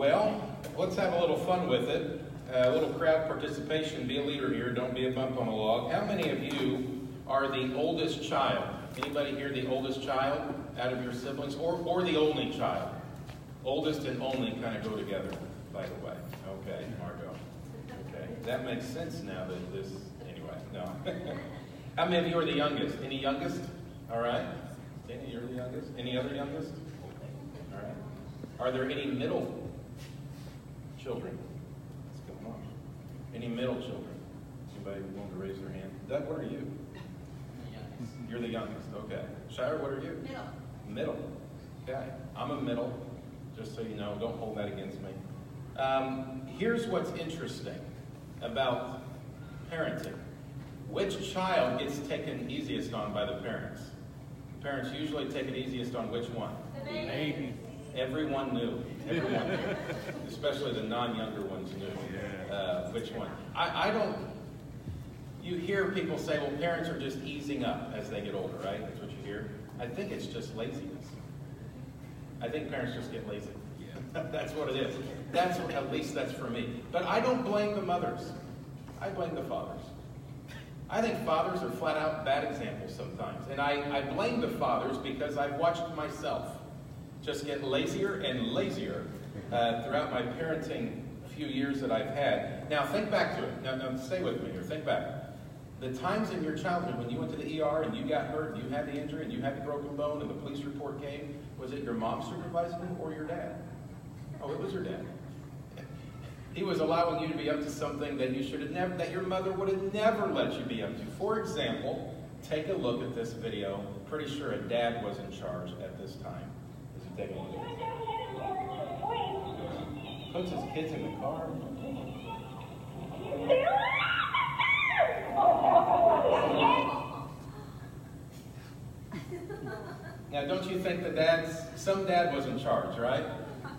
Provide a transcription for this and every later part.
Well, let's have a little fun with it. A little crowd participation. Be a leader here. Don't be a bump on a log. How many of you are the oldest child? Anybody here the oldest child out of your siblings? Or, or the only child? Oldest and only kind of go together, by the way. Okay, Margot. Okay, that makes sense now that this, anyway, no. How many of you are the youngest? Any youngest? All right. Danny, you're the youngest. Any other youngest? All right. Are there any middle children? What's going on? Any middle children? Anybody willing to raise their hand? Doug, what are you? You're the youngest. Okay. Shire, what are you? Middle. Middle. Okay. I'm a middle, just so you know. Don't hold that against me. Um, here's what's interesting about parenting. Which child gets taken easiest on by the parents? Parents usually take it easiest on which one? The baby. Everyone knew. Everyone knew. Especially the non-younger ones knew uh, which one. I, I don't. You hear people say, "Well, parents are just easing up as they get older," right? That's what you hear. I think it's just laziness. I think parents just get lazy. that's what it is. That's what, at least that's for me. But I don't blame the mothers. I blame the fathers. I think fathers are flat out bad examples sometimes. And I, I blame the fathers because I've watched myself just get lazier and lazier uh, throughout my parenting few years that I've had. Now think back to it. Now, now stay with me here. Think back. The times in your childhood when you went to the ER and you got hurt and you had the injury and you had the broken bone and the police report came, was it your mom supervising you or your dad? Oh, it was your dad. He was allowing you to be up to something that you should have never, that your mother would have never let you be up to. For example, take a look at this video. Pretty sure a dad was in charge at this time. Take. Puts his kids in the car. Now, don't you think the dad's, some dad was in charge, right?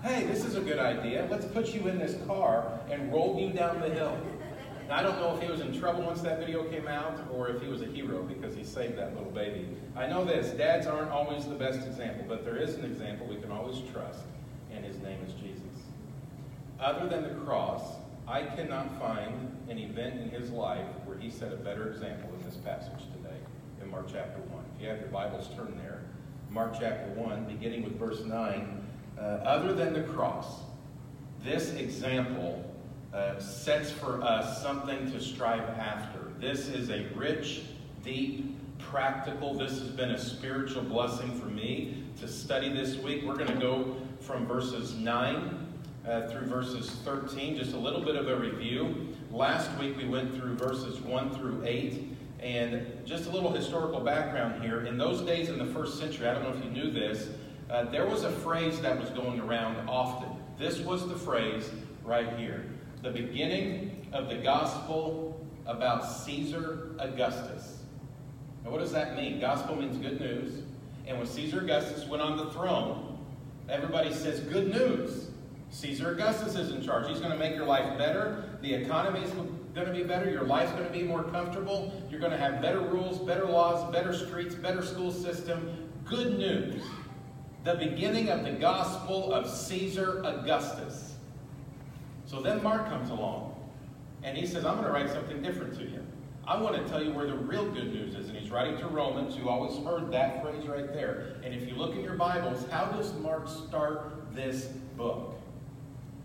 Hey, this is a good idea. Let's put you in this car and roll you down the hill. I don't know if he was in trouble once that video came out or if he was a hero because he saved that little baby. I know this dads aren't always the best example, but there is an example we can always trust, and his name is Jesus. Other than the cross, I cannot find an event in his life where he set a better example in this passage today in Mark chapter 1. If you have your Bibles, turn there. Mark chapter 1, beginning with verse 9. Uh, other than the cross, this example uh, sets for us something to strive after. This is a rich, deep, practical, this has been a spiritual blessing for me to study this week. We're going to go from verses 9 uh, through verses 13, just a little bit of a review. Last week we went through verses 1 through 8. And just a little historical background here. In those days in the first century, I don't know if you knew this, uh, there was a phrase that was going around often. This was the phrase right here the beginning of the gospel about Caesar Augustus. Now, what does that mean? Gospel means good news. And when Caesar Augustus went on the throne, everybody says, Good news. Caesar Augustus is in charge. He's going to make your life better. The economy is going to be better. Your life's going to be more comfortable. You're going to have better rules, better laws, better streets, better school system. Good news. The beginning of the gospel of Caesar Augustus. So then Mark comes along and he says, I'm going to write something different to you. I want to tell you where the real good news is. And he's writing to Romans. You always heard that phrase right there. And if you look in your Bibles, how does Mark start this book?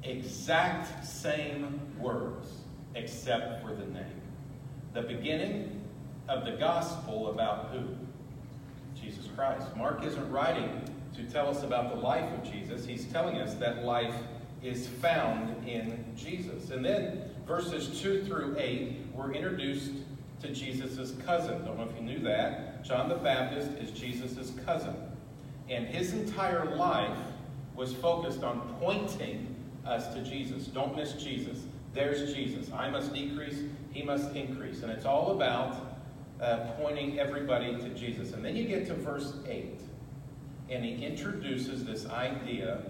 Exact same words, except for the name. The beginning of the gospel about who? Jesus Christ. Mark isn't writing to tell us about the life of Jesus. He's telling us that life is found in Jesus. And then verses 2 through 8, we're introduced to Jesus' cousin. Don't know if you knew that. John the Baptist is Jesus' cousin. And his entire life was focused on pointing us to Jesus. Don't miss Jesus. There's Jesus. I must decrease, he must increase. And it's all about uh, pointing everybody to Jesus. And then you get to verse 8, and he introduces this idea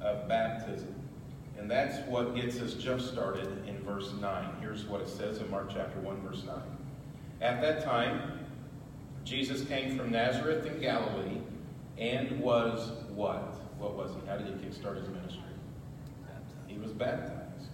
of baptism. And that's what gets us jump started in verse 9. Here's what it says in Mark chapter 1, verse 9. At that time, Jesus came from Nazareth in Galilee and was what? What was he? How did he kickstart his ministry? He was baptized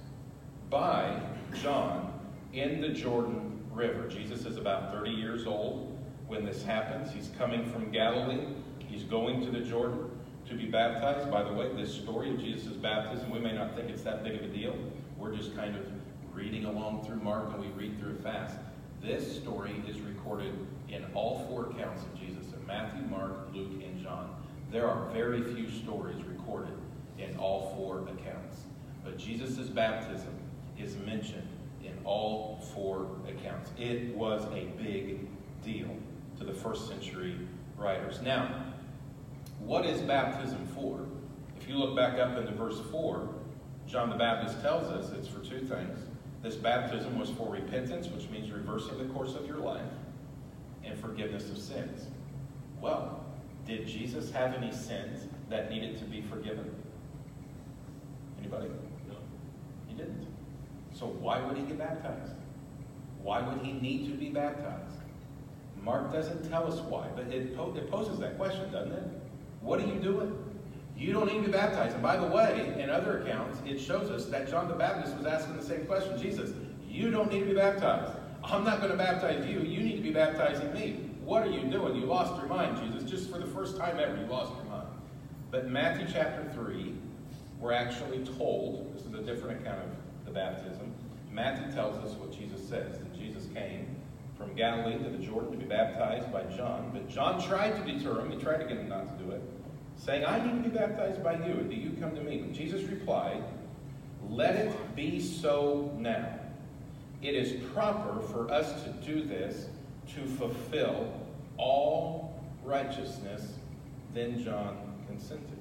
by John in the Jordan River. Jesus is about 30 years old when this happens. He's coming from Galilee. He's going to the Jordan to be baptized. By the way, this story of Jesus' baptism, we may not think it's that big of a deal. We're just kind of reading along through Mark and we read through it fast. This story is recorded in all four accounts of Jesus in Matthew, Mark, Luke, and John. There are very few stories recorded in all four accounts. But Jesus' baptism is mentioned in all four accounts. It was a big deal to the first century writers. Now, what is baptism for? If you look back up into verse 4, John the Baptist tells us it's for two things. This baptism was for repentance, which means reversing the course of your life, and forgiveness of sins. Well, did Jesus have any sins that needed to be forgiven? Anybody? No. He didn't. So why would he get baptized? Why would he need to be baptized? Mark doesn't tell us why, but it, po- it poses that question, doesn't it? What are you doing? You don't need to be baptized. And by the way, in other accounts, it shows us that John the Baptist was asking the same question Jesus, you don't need to be baptized. I'm not going to baptize you. You need to be baptizing me. What are you doing? You lost your mind, Jesus. Just for the first time ever, you lost your mind. But Matthew chapter 3, we're actually told, this is a different account of the baptism. Matthew tells us what Jesus says. And Jesus came from Galilee to the Jordan to be baptized by John. But John tried to deter him. He tried to get him not to do it, saying, I need to be baptized by you, and do you come to me? And Jesus replied, Let it be so now. It is proper for us to do this to fulfill all righteousness. Then John consented.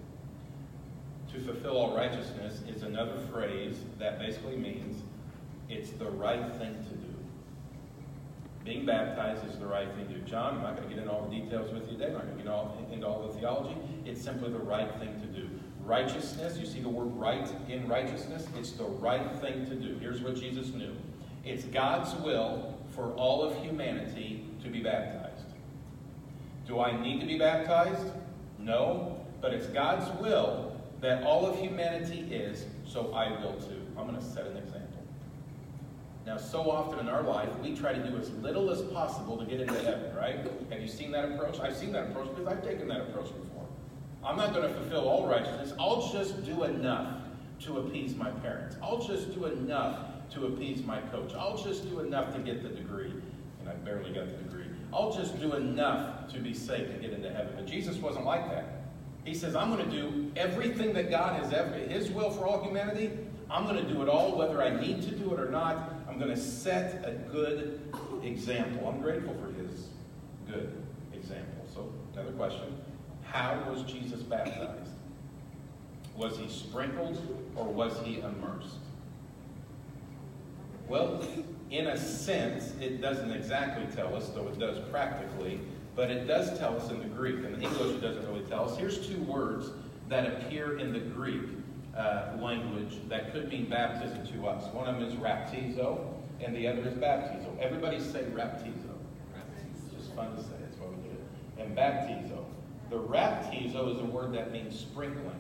To fulfill all righteousness is another phrase that basically means it's the right thing to do. Being baptized is the right thing to do. John, I'm not going to get into all the details with you today. I'm not going to get all, into all the theology. It's simply the right thing to do. Righteousness, you see the word right in righteousness? It's the right thing to do. Here's what Jesus knew it's God's will for all of humanity to be baptized. Do I need to be baptized? No, but it's God's will that all of humanity is, so I will too. I'm going to set an example. Now, so often in our life, we try to do as little as possible to get into heaven, right? Have you seen that approach? I've seen that approach because I've taken that approach before. I'm not going to fulfill all righteousness. I'll just do enough to appease my parents. I'll just do enough to appease my coach. I'll just do enough to get the degree. And I barely got the degree. I'll just do enough to be saved and get into heaven. But Jesus wasn't like that. He says, I'm going to do everything that God has ever, His will for all humanity. I'm going to do it all, whether I need to do it or not. I'm going to set a good example. I'm grateful for His good example. So, another question How was Jesus baptized? Was he sprinkled or was he immersed? Well, in a sense, it doesn't exactly tell us, though it does practically, but it does tell us in the Greek. In the English, it doesn't really tell us. Here's two words that appear in the Greek uh, language that could mean baptism to us. One of them is rantizo, and the other is baptizo. Everybody say rantizo. It's just fun to say. That's why we do. And baptizo. The rantizo is a word that means sprinkling.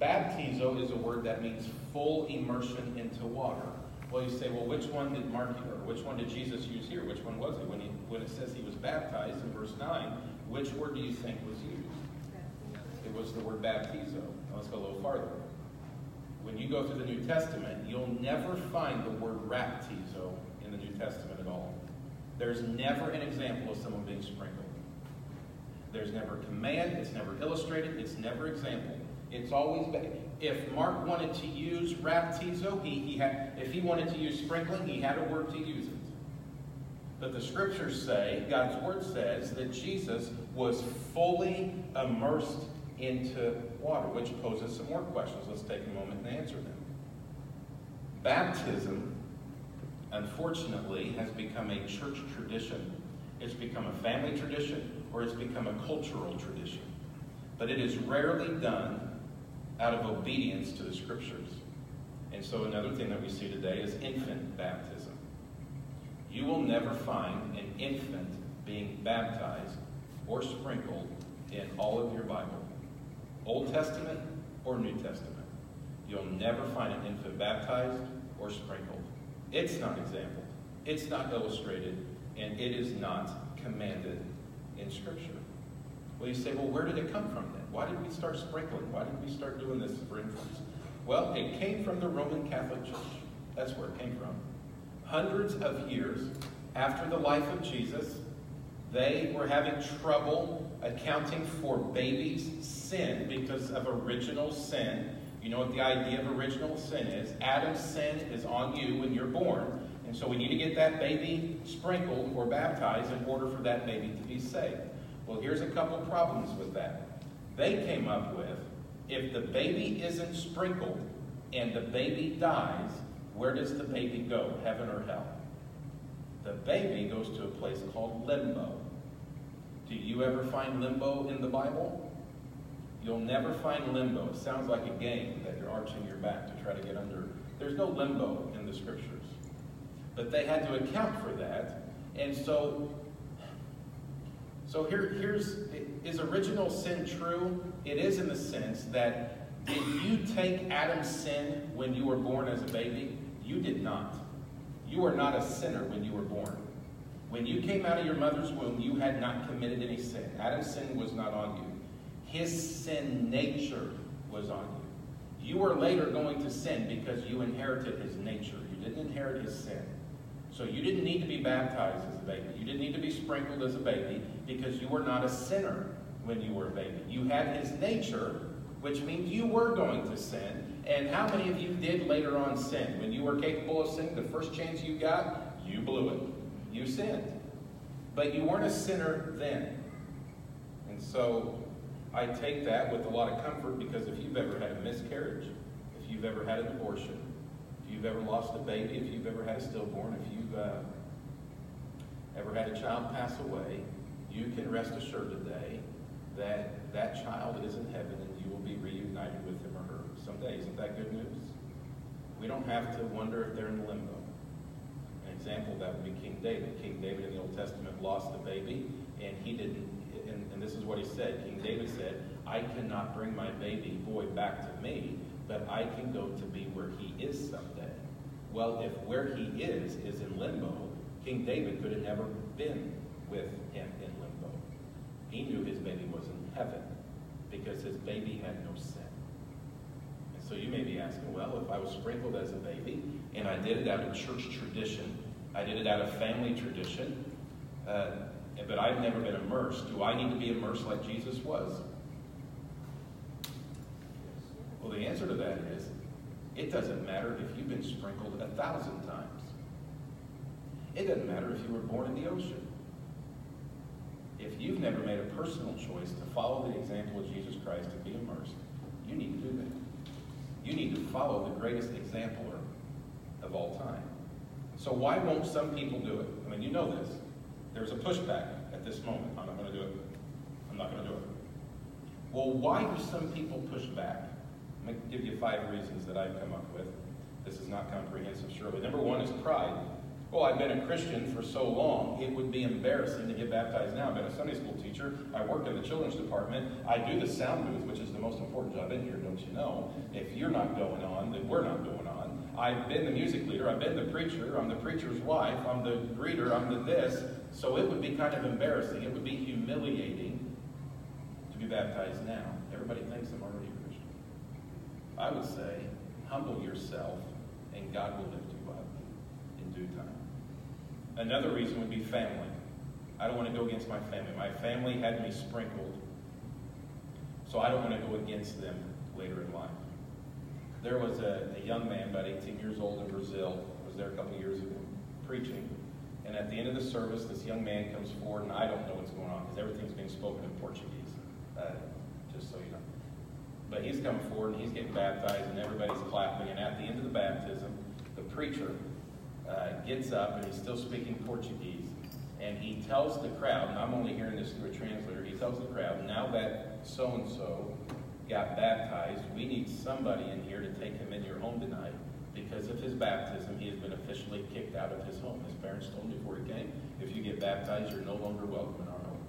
Baptizo is a word that means full immersion into water. Well, you say, well, which one did Mark or which one did Jesus use here? Which one was it? When, he, when it says he was baptized in verse 9, which word do you think was used? It was the word baptizo. Now let's go a little farther. When you go through the New Testament, you'll never find the word rantizo in the New Testament at all. There's never an example of someone being sprinkled. There's never a command, it's never illustrated, it's never example. It's always if Mark wanted to use rantizo, he, he had if he wanted to use sprinkling, he had a word to use it. But the scriptures say, God's word says, that Jesus was fully immersed into water, which poses some more questions. Let's take a moment and answer them. Baptism, unfortunately, has become a church tradition. It's become a family tradition, or it's become a cultural tradition. But it is rarely done out of obedience to the scriptures. And so another thing that we see today is infant baptism. You will never find an infant being baptized or sprinkled in all of your Bible, Old Testament or New Testament. You'll never find an infant baptized or sprinkled. It's not exampled. It's not illustrated, and it is not commanded in Scripture. Well, you say, well, where did it come from then? Why did we start sprinkling? Why did we start doing this for infants? Well, it came from the Roman Catholic Church. That's where it came from. Hundreds of years after the life of Jesus, they were having trouble accounting for babies' sin because of original sin. You know what the idea of original sin is? Adam's sin is on you when you're born. And so we need to get that baby sprinkled or baptized in order for that baby to be saved. Well, here's a couple problems with that. They came up with if the baby isn't sprinkled and the baby dies, where does the baby go, heaven or hell? The baby goes to a place called limbo. Do you ever find limbo in the Bible? You'll never find limbo. It sounds like a game that you're arching your back to try to get under. There's no limbo in the scriptures. But they had to account for that. And so, so here, here's, is original sin true? It is in the sense that did you take Adam's sin when you were born as a baby? You did not. You were not a sinner when you were born. When you came out of your mother's womb, you had not committed any sin. Adam's sin was not on you. His sin nature was on you. You were later going to sin because you inherited his nature. You didn't inherit his sin. So you didn't need to be baptized as a baby. You didn't need to be sprinkled as a baby because you were not a sinner when you were a baby. You had his nature, which means you were going to sin. And how many of you did later on sin? When you were capable of sinning, the first chance you got, you blew it. You sinned. But you weren't a sinner then. And so I take that with a lot of comfort because if you've ever had a miscarriage, if you've ever had an abortion, if you've ever lost a baby, if you've ever had a stillborn, if you've uh, ever had a child pass away, you can rest assured today that that child is in heaven and you will be reunited with him or her someday. Isn't that good news? We don't have to wonder if they're in limbo. An example of that would be King David. King David in the Old Testament lost a baby, and he didn't this is what he said. King David said, I cannot bring my baby boy back to me, but I can go to be where he is someday. Well, if where he is is in limbo, King David could have never been with him in limbo. He knew his baby was in heaven because his baby had no sin. And so you may be asking, well, if I was sprinkled as a baby and I did it out of church tradition, I did it out of family tradition, uh, but I've never been immersed. Do I need to be immersed like Jesus was? Well, the answer to that is it doesn't matter if you've been sprinkled a thousand times. It doesn't matter if you were born in the ocean. If you've never made a personal choice to follow the example of Jesus Christ and be immersed, you need to do that. You need to follow the greatest exemplar of all time. So why won't some people do it? I mean, you know this. There's a pushback at this moment. I'm not going to do it. I'm not going to do it. Well, why do some people push back? Let me give you five reasons that I've come up with. This is not comprehensive, surely. Number one is pride. Well, I've been a Christian for so long, it would be embarrassing to get baptized now. I've been a Sunday school teacher. I work in the children's department. I do the sound booth, which is the most important job in here, don't you know? If you're not going on, then we're not going on. I've been the music leader. I've been the preacher. I'm the preacher's wife. I'm the greeter. I'm the this. So it would be kind of embarrassing. It would be humiliating to be baptized now. Everybody thinks I'm already a Christian. I would say, humble yourself, and God will lift you up in due time. Another reason would be family. I don't want to go against my family. My family had me sprinkled, so I don't want to go against them later in life. There was a, a young man, about 18 years old in Brazil, was there a couple years ago, preaching. And at the end of the service, this young man comes forward, and I don't know what's going on because everything's being spoken in Portuguese, uh, just so you know. But he's coming forward, and he's getting baptized, and everybody's clapping. And at the end of the baptism, the preacher uh, gets up, and he's still speaking Portuguese, and he tells the crowd, and I'm only hearing this through a translator, he tells the crowd, now that so-and-so got baptized, we need somebody in here to take him into your home tonight because of his baptism, he has been officially kicked out of his home. His parents told him before he came, if you get baptized, you're no longer welcome in our home.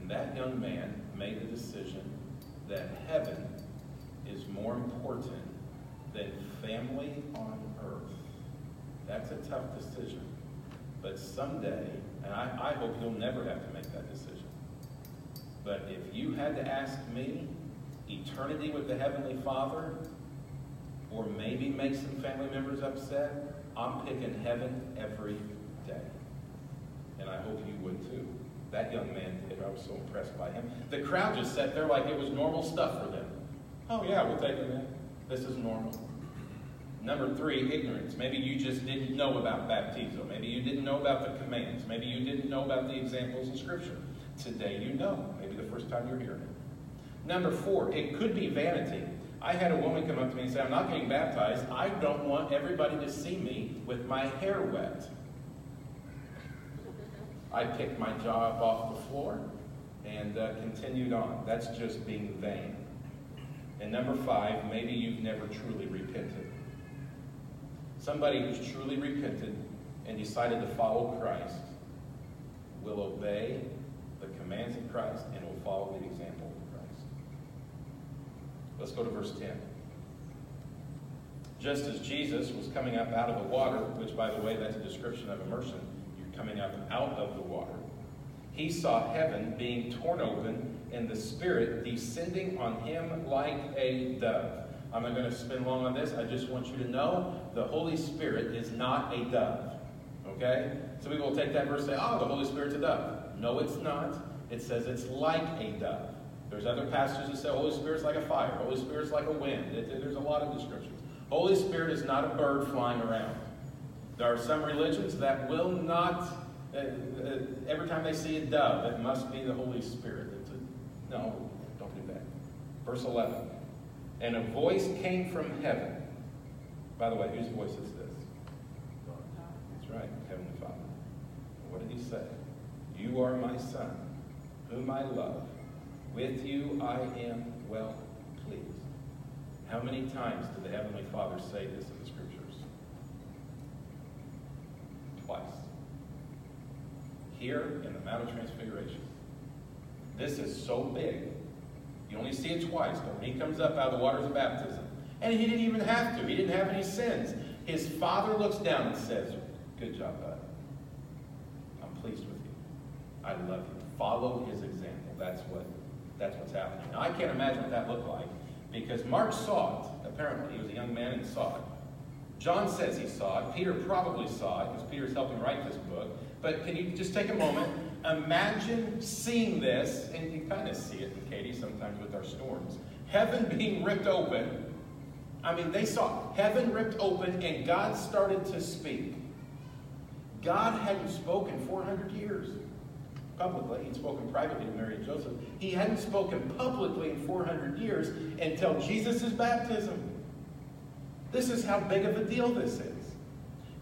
And that young man made the decision that heaven is more important than family on earth. That's a tough decision. But someday, and I, I hope you'll never have to make that decision. But if you had to ask me, eternity with the Heavenly Father, or maybe make some family members upset, I'm picking heaven every day. And I hope you would too. That young man did. I was so impressed by him. The crowd just sat there like it was normal stuff for them. Oh, yeah, we'll take him in. This is normal. Number three, ignorance. Maybe you just didn't know about baptizo. Maybe you didn't know about the commands. Maybe you didn't know about the examples in Scripture. Today you know. Maybe the first time you're hearing it. Number four, it could be vanity. I had a woman come up to me and say, I'm not getting baptized. I don't want everybody to see me with my hair wet. I picked my jaw up off the floor and uh, continued on. That's just being vain. And number five, maybe you've never truly repented. Somebody who's truly repented and decided to follow Christ will obey the commands of Christ and will follow the example. Let's go to verse 10. Just as Jesus was coming up out of the water, which, by the way, that's a description of immersion, you're coming up out of the water. He saw heaven being torn open and the Spirit descending on him like a dove. I'm not going to spend long on this. I just want you to know the Holy Spirit is not a dove. Okay? So people will take that verse and say, oh, the Holy Spirit's a dove. No, it's not. It says it's like a dove. There's other passages that say Holy Spirit's like a fire. Holy Spirit's like a wind. There's a lot of descriptions. Holy Spirit is not a bird flying around. There are some religions that will not, uh, uh, every time they see a dove, it must be the Holy Spirit. A, no, don't do that. Verse 11. And a voice came from heaven. By the way, whose voice is this? That's right, Heavenly Father. What did he say? You are my son, whom I love. With you I am well pleased. How many times did the Heavenly Father say this in the Scriptures? Twice. Here in the Mount of Transfiguration. This is so big. You only see it twice, but when he comes up out of the waters of baptism, and he didn't even have to, he didn't have any sins. His father looks down and says, Good job, bud. I'm pleased with you. I love you. Follow his example. That's what that's what's happening. Now I can't imagine what that looked like because Mark saw it, apparently. He was a young man and saw it. John says he saw it. Peter probably saw it because Peter's helping write this book. But can you just take a moment? Imagine seeing this, and you kind of see it in Katie sometimes with our storms. Heaven being ripped open. I mean, they saw heaven ripped open and God started to speak. God hadn't spoken 400 years publicly. He'd spoken privately to Mary and Joseph. He hadn't spoken publicly in 400 years until Jesus' baptism. This is how big of a deal this is.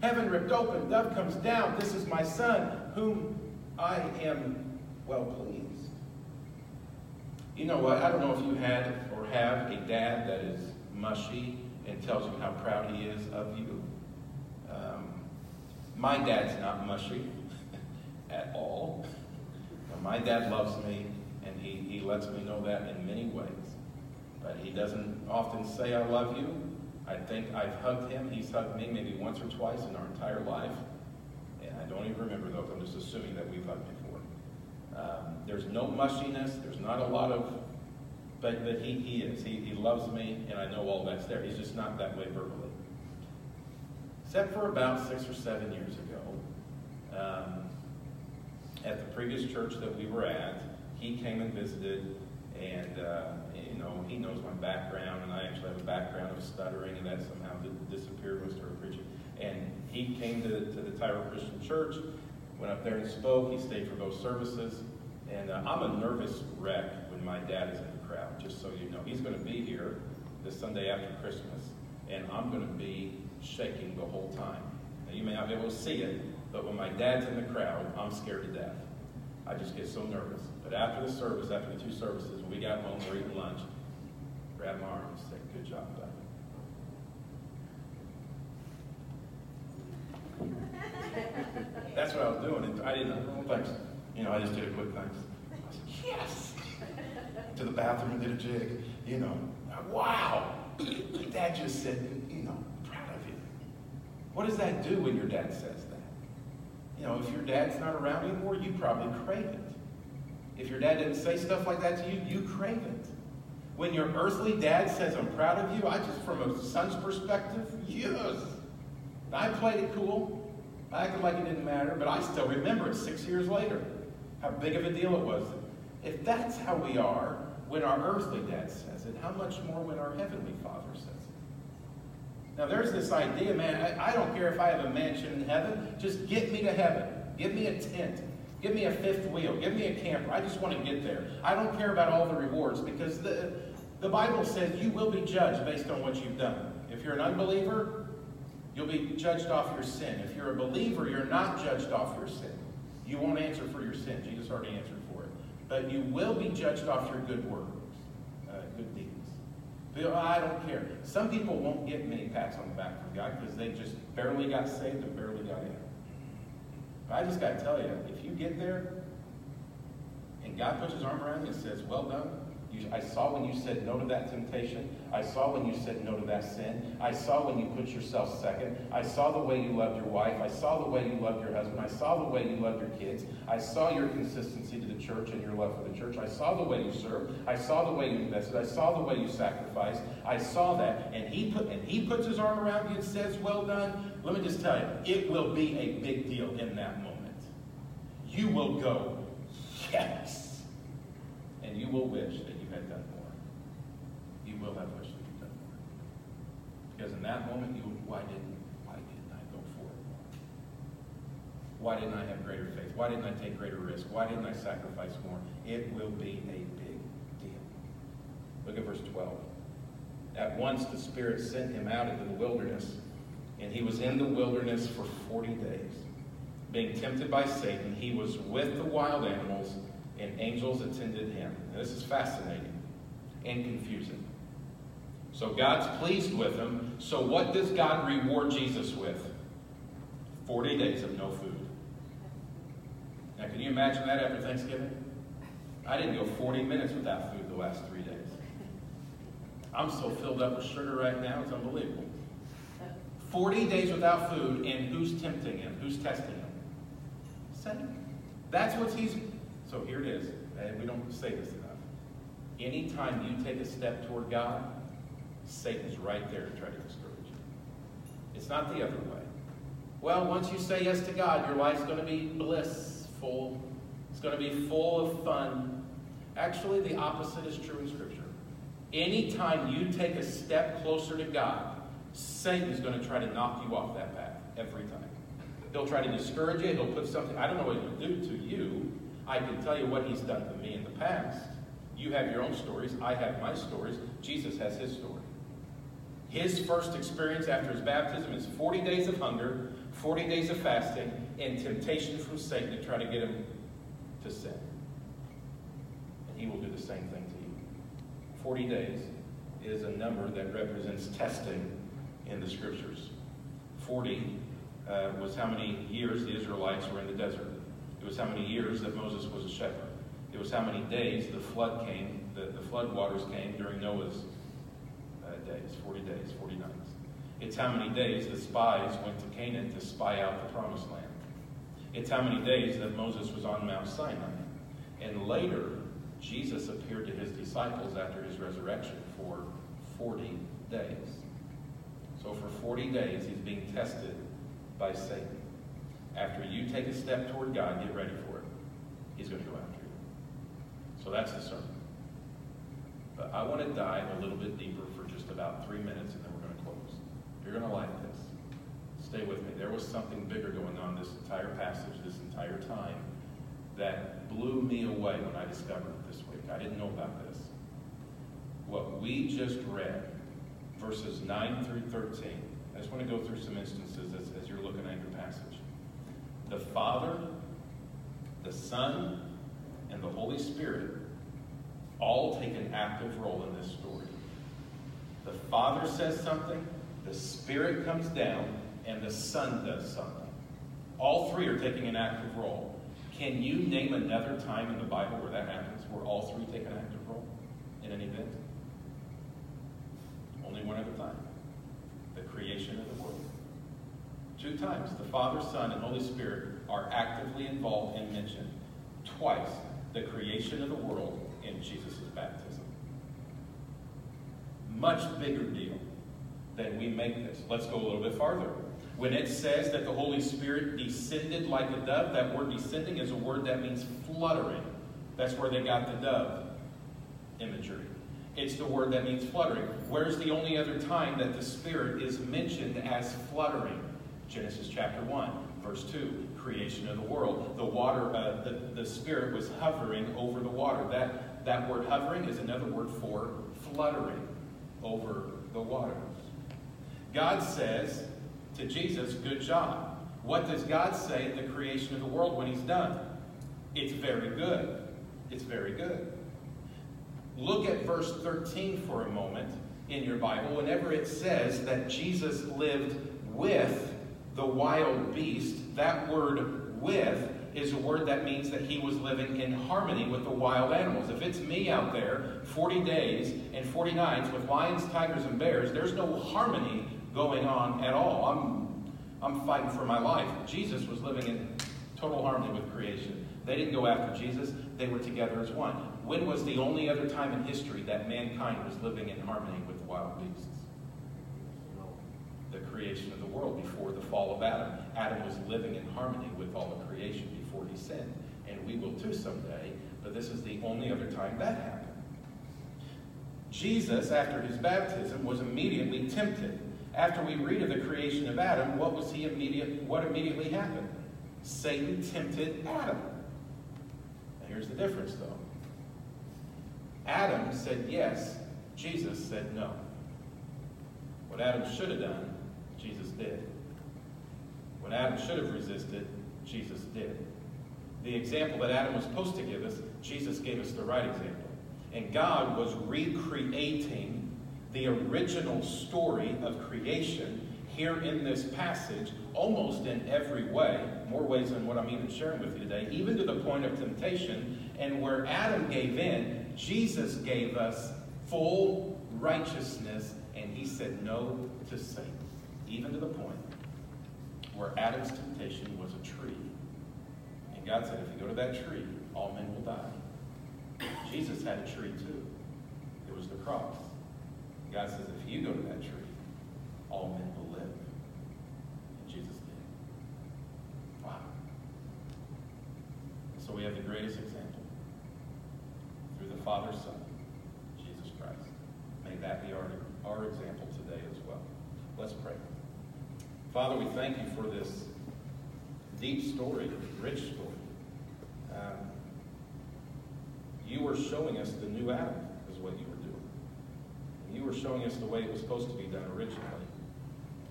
Heaven ripped open, dove comes down. This is my son, whom I am well pleased. You know what? I don't know if you had or have a dad that is mushy and tells you how proud he is of you. Um, my dad's not mushy at all. My dad loves me, and he, he lets me know that in many ways. But he doesn't often say, I love you. I think I've hugged him. He's hugged me maybe once or twice in our entire life. And I don't even remember those. I'm just assuming that we've hugged before. Um, there's no mushiness. There's not a lot of, but, but he, he is. He, he loves me, and I know all that's there. He's just not that way verbally. Except for about six or seven years ago. Um, at the previous church that we were at, he came and visited, and uh, you know he knows my background, and I actually have a background of stuttering, and that somehow disappeared when I started preaching. And he came to, to the Tyro Christian Church, went up there and spoke. He stayed for both services, and uh, I'm a nervous wreck when my dad is in the crowd. Just so you know, he's going to be here this Sunday after Christmas, and I'm going to be shaking the whole time. Now you may not be able to see it, but when my dad's in the crowd, I'm scared to death. I just get so nervous. But after the service, after the two services, when we got home, we're eating lunch, grab my arm and say, good job, bud. That's what I was doing. I didn't, thanks. You know, I just did a quick thanks. I said, yes! to the bathroom and did a jig. You know, Wow! Dad just said, you know, proud of you. What does that do when your dad says? You know, if your dad's not around anymore, you probably crave it. If your dad didn't say stuff like that to you, you crave it. When your earthly dad says, I'm proud of you, I just, from a son's perspective, yes. I played it cool. I acted like it didn't matter, but I still remember it six years later, how big of a deal it was. If that's how we are when our earthly dad says it, how much more when our heavenly father says it? Now, there's this idea, man, I, I don't care if I have a mansion in heaven, just get me to heaven. Give me a tent. Give me a fifth wheel. Give me a camper. I just want to get there. I don't care about all the rewards because the, the Bible says you will be judged based on what you've done. If you're an unbeliever, you'll be judged off your sin. If you're a believer, you're not judged off your sin. You won't answer for your sin. Jesus already answered for it. But you will be judged off your good works, uh, good deeds. I don't care. Some people won't get many pats on the back from God because they just barely got saved and barely got in. But I just got to tell you, if you get there and God puts his arm around you and says, well done, you, I saw when you said no to that temptation. I saw when you said no to that sin. I saw when you put yourself second. I saw the way you loved your wife. I saw the way you loved your husband. I saw the way you loved your kids. I saw your consistency to the church and your love for the church. I saw the way you served. I saw the way you invested. I saw the way you sacrificed. I saw that. And he put and he puts his arm around you and says, Well done. Let me just tell you, it will be a big deal in that moment. You will go, yes. And you will wish that you had done more. You will have more. Because in that moment, you why didn't why didn't I go for it more? Why didn't I have greater faith? Why didn't I take greater risk? Why didn't I sacrifice more? It will be a big deal. Look at verse 12. At once the Spirit sent him out into the wilderness, and he was in the wilderness for 40 days. Being tempted by Satan, he was with the wild animals, and angels attended him. Now, this is fascinating and confusing. So God's pleased with him. So what does God reward Jesus with? 40 days of no food. Now, can you imagine that after Thanksgiving? I didn't go 40 minutes without food the last three days. I'm so filled up with sugar right now, it's unbelievable. 40 days without food, and who's tempting him? Who's testing him? Satan. That's what he's. So here it is. And we don't say this enough. Anytime you take a step toward God, Satan's right there to try to discourage you. It's not the other way. Well, once you say yes to God, your life's going to be blissful. It's going to be full of fun. Actually, the opposite is true in Scripture. Anytime you take a step closer to God, Satan is going to try to knock you off that path every time. He'll try to discourage you. He'll put something, I don't know what he'll do to you. I can tell you what he's done to me in the past. You have your own stories. I have my stories. Jesus has his story. His first experience after his baptism is 40 days of hunger, 40 days of fasting, and temptation from Satan to try to get him to sin. And he will do the same thing to you. 40 days is a number that represents testing in the scriptures. 40 uh, was how many years the Israelites were in the desert. It was how many years that Moses was a shepherd. It was how many days the flood came, the, the flood waters came during Noah's days, 40 days, 40 nights. It's how many days the spies went to Canaan to spy out the promised land. It's how many days that Moses was on Mount Sinai. And later, Jesus appeared to his disciples after his resurrection for 40 days. So for 40 days, he's being tested by Satan. After you take a step toward God, get ready for it. He's going to go after you. So that's the sermon. But I want to dive a little bit deeper for just about three minutes, and then we're going to close. You're going to like this. Stay with me. There was something bigger going on this entire passage, this entire time, that blew me away when I discovered it this week. I didn't know about this. What we just read, verses 9 through 13, I just want to go through some instances as, as you're looking at your passage. The Father, the Son, and the Holy Spirit all take an active role in this story. The Father says something, the Spirit comes down, and the Son does something. All three are taking an active role. Can you name another time in the Bible where that happens, where all three take an active role in an event? Only one other time. The creation of the world. Two times, the Father, Son, and Holy Spirit are actively involved and mentioned. Twice, the creation of the world in Jesus' baptism. Much bigger deal than we make this. Let's go a little bit farther. When it says that the Holy Spirit descended like a dove, that word descending is a word that means fluttering. That's where they got the dove imagery. It's the word that means fluttering. Where's the only other time that the Spirit is mentioned as fluttering? Genesis chapter 1, verse 2, creation of the world. The water, uh, the, the Spirit was hovering over the water. That, that word hovering is another word for fluttering over the waters. God says to Jesus, Good job. What does God say in the creation of the world when He's done? It's very good. It's very good. Look at verse 13 for a moment in your Bible. Whenever it says that Jesus lived with the wild beast, that word with is a word that means that he was living in harmony with the wild animals. If it's me out there 40 days and 40 nights with lions, tigers, and bears, there's no harmony going on at all. I'm, I'm fighting for my life. Jesus was living in total harmony with creation. They didn't go after Jesus, they were together as one. When was the only other time in history that mankind was living in harmony with the wild beasts? The creation of the world before the fall of Adam. Adam was living in harmony with all of creation he. And we will too someday, but this is the only other time that happened. Jesus, after his baptism, was immediately tempted. After we read of the creation of Adam, what was he immediate what immediately happened? Satan tempted Adam. Now here's the difference though. Adam said yes, Jesus said no. What Adam should have done, Jesus did. What Adam should have resisted, Jesus did. The example that Adam was supposed to give us, Jesus gave us the right example. And God was recreating the original story of creation here in this passage almost in every way, more ways than what I'm even sharing with you today, even to the point of temptation. And where Adam gave in, Jesus gave us full righteousness, and he said no to Satan, even to the point where Adam's temptation was a tree. And God said, if you go to that tree, all men will die. Jesus had a tree too. It was the cross. And God says, if you go to that tree, all men will live. And Jesus did. Wow. So we have the greatest example through the Father, Son, Jesus Christ. May that be our, our example today as well. Let's pray. Father, we thank you for this deep story, rich story. Um, you were showing us the new Adam, is what you were doing. And you were showing us the way it was supposed to be done originally.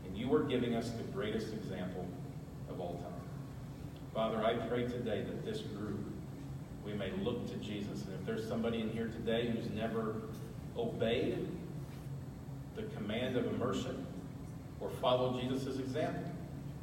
And you were giving us the greatest example of all time. Father, I pray today that this group we may look to Jesus. And if there's somebody in here today who's never obeyed the command of immersion or followed Jesus' example,